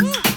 Woo.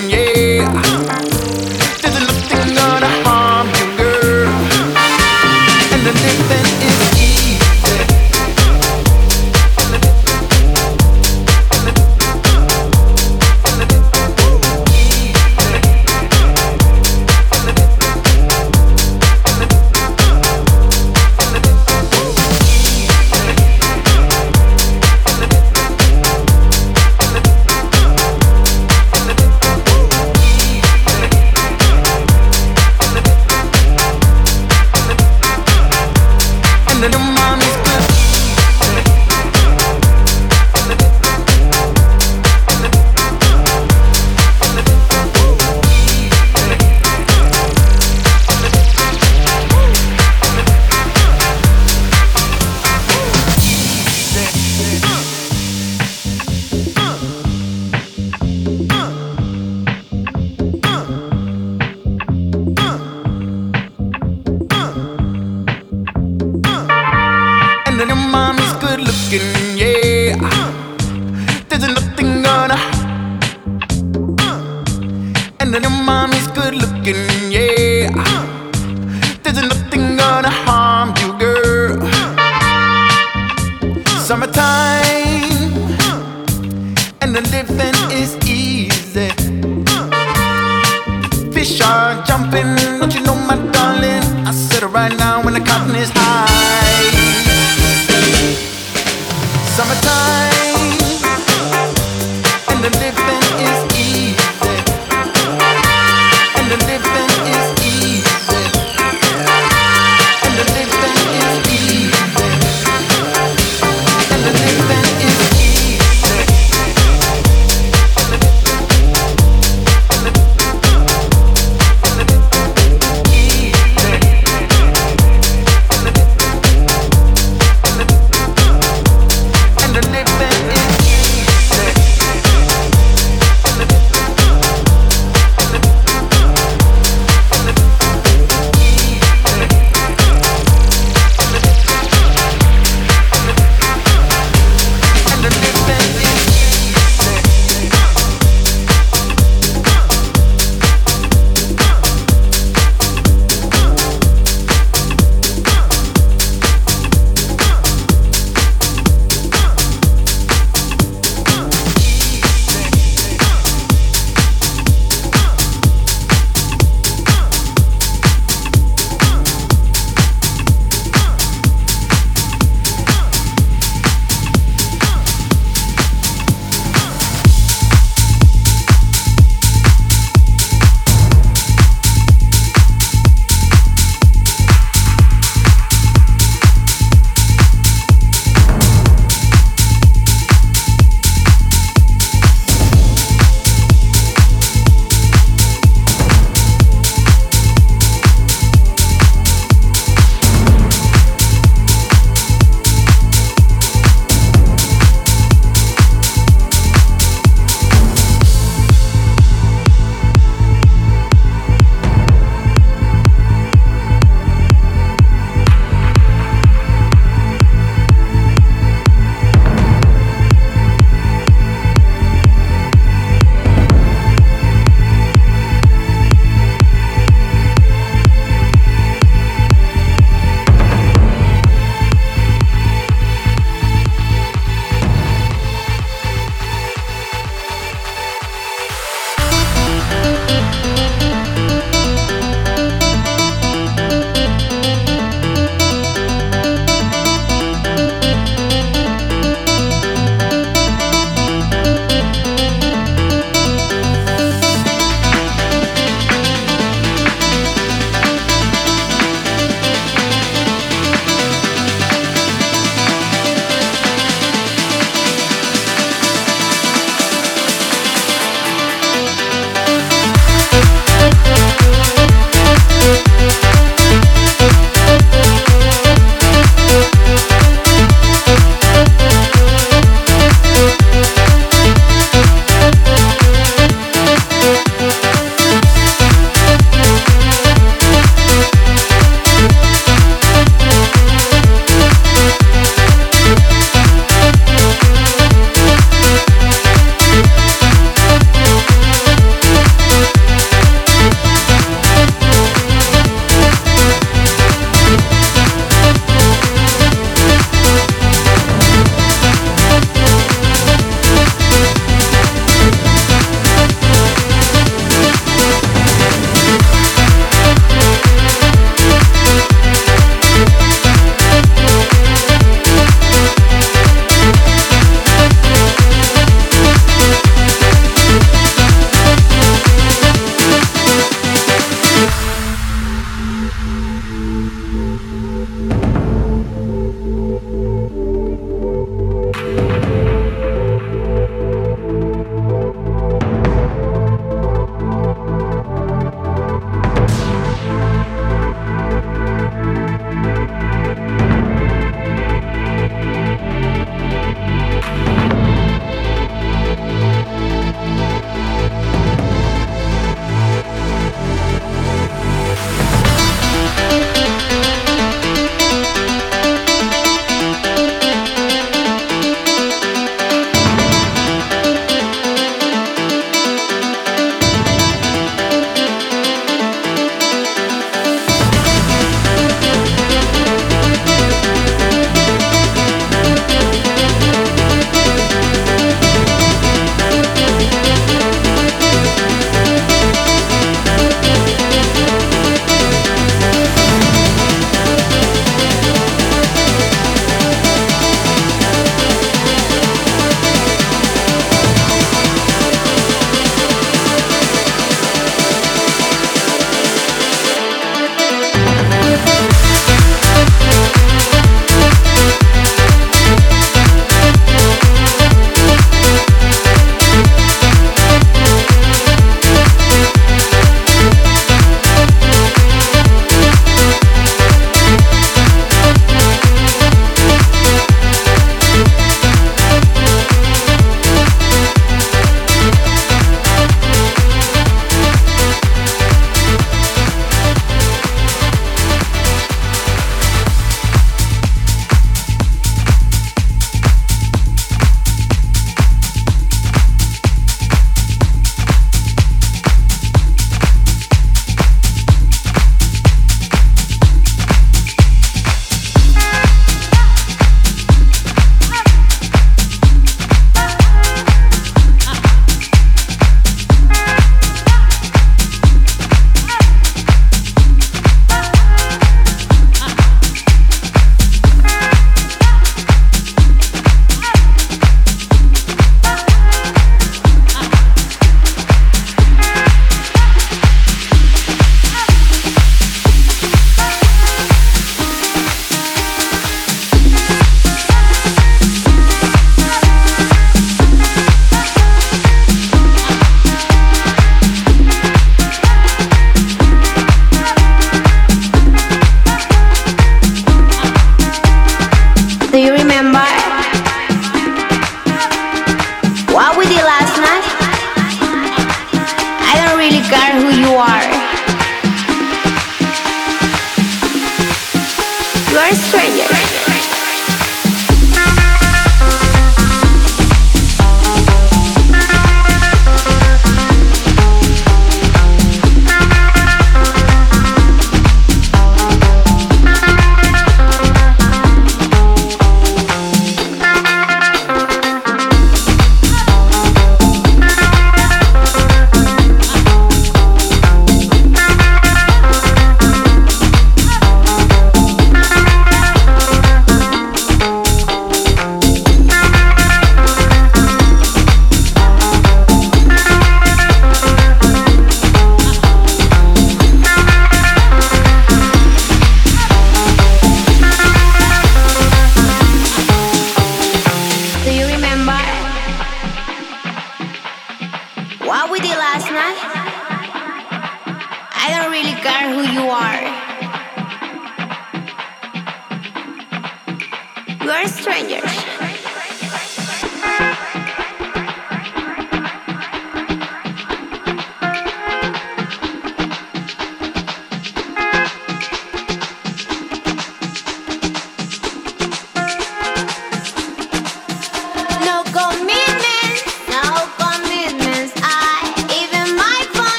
Yeah.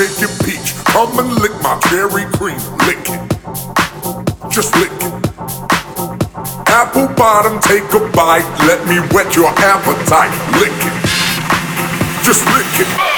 take your peach. Come and lick my cherry cream. Lick it. Just lick it. Apple bottom, take a bite. Let me whet your appetite. Lick it. Just lick it.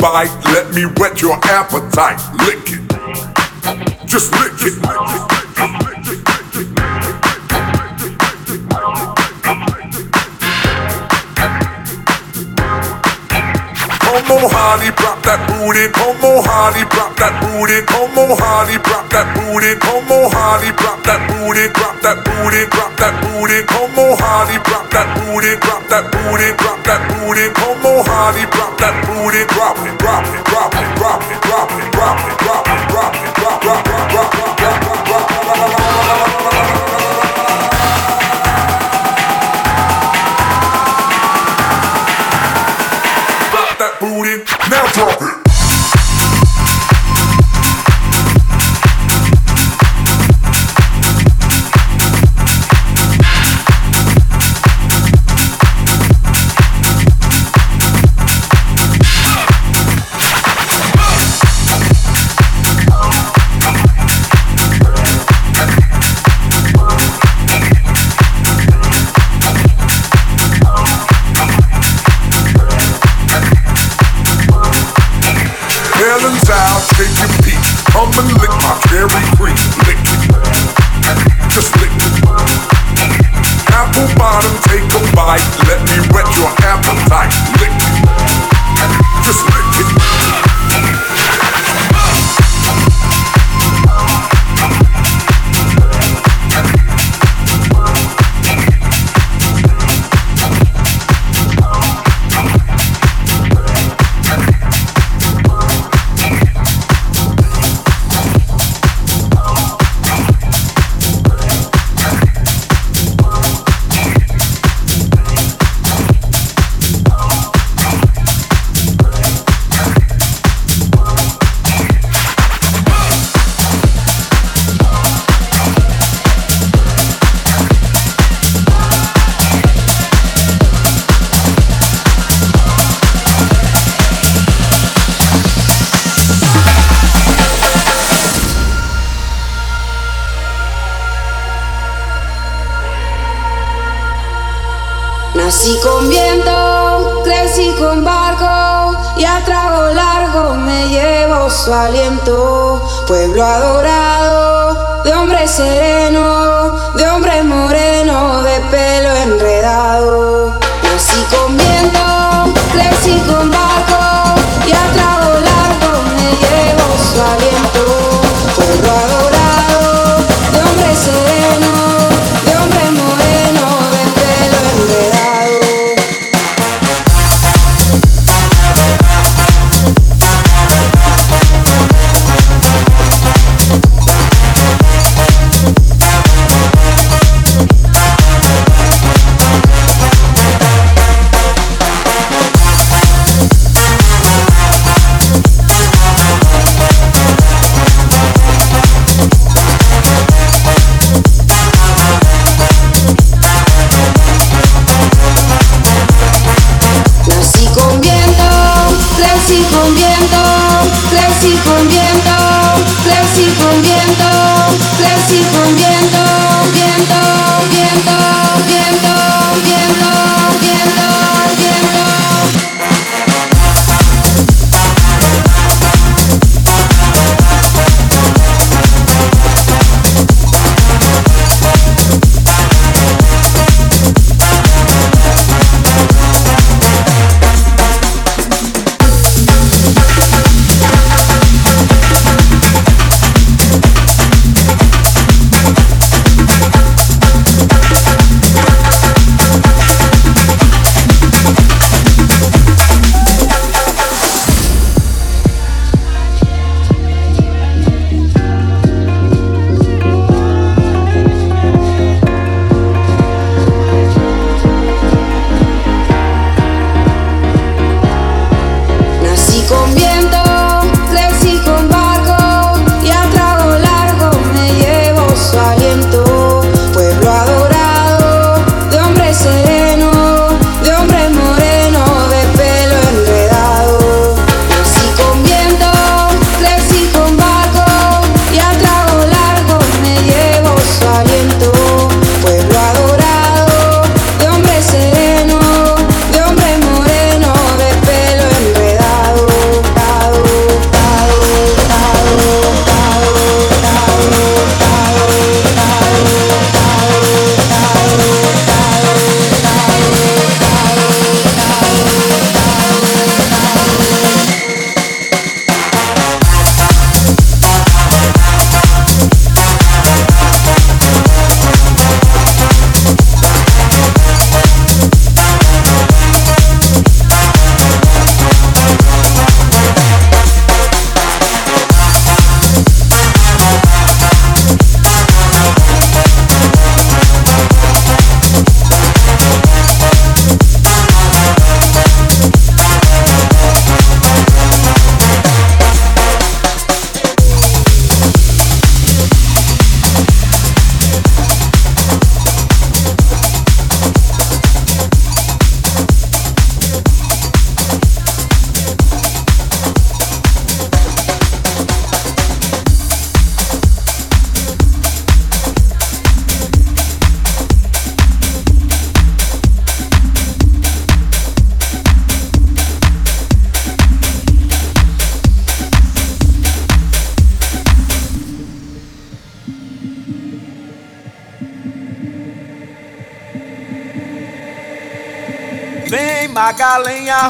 Bite. Let me whet your appetite. Lick it. Just lick it. Come on, honey, drop that booty. Come on, honey, drop that booty. Come on, honey, drop that booty. Come on, honey, drop that booty. Drop that booty. Drop that booty. Come on, honey, drop that booty. Drop that booty. Drop that booty. Come on, honey, drop that booty. Drop it. Drop it. Drop it. Drop it. Drop it. Drop it. Drop it. Drop it. Drop it. Drop it. Drop it. Drop it. that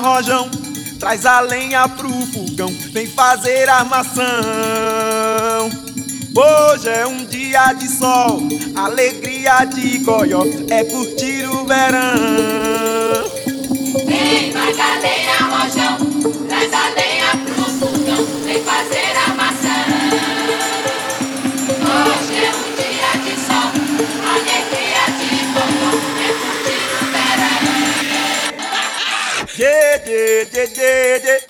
rojão. Traz a lenha pro fogão, vem fazer armação. Hoje é um dia de sol, alegria de goió, é curtir o verão. Vem, vaga lenha, Yeah, yeah, yeah, yeah,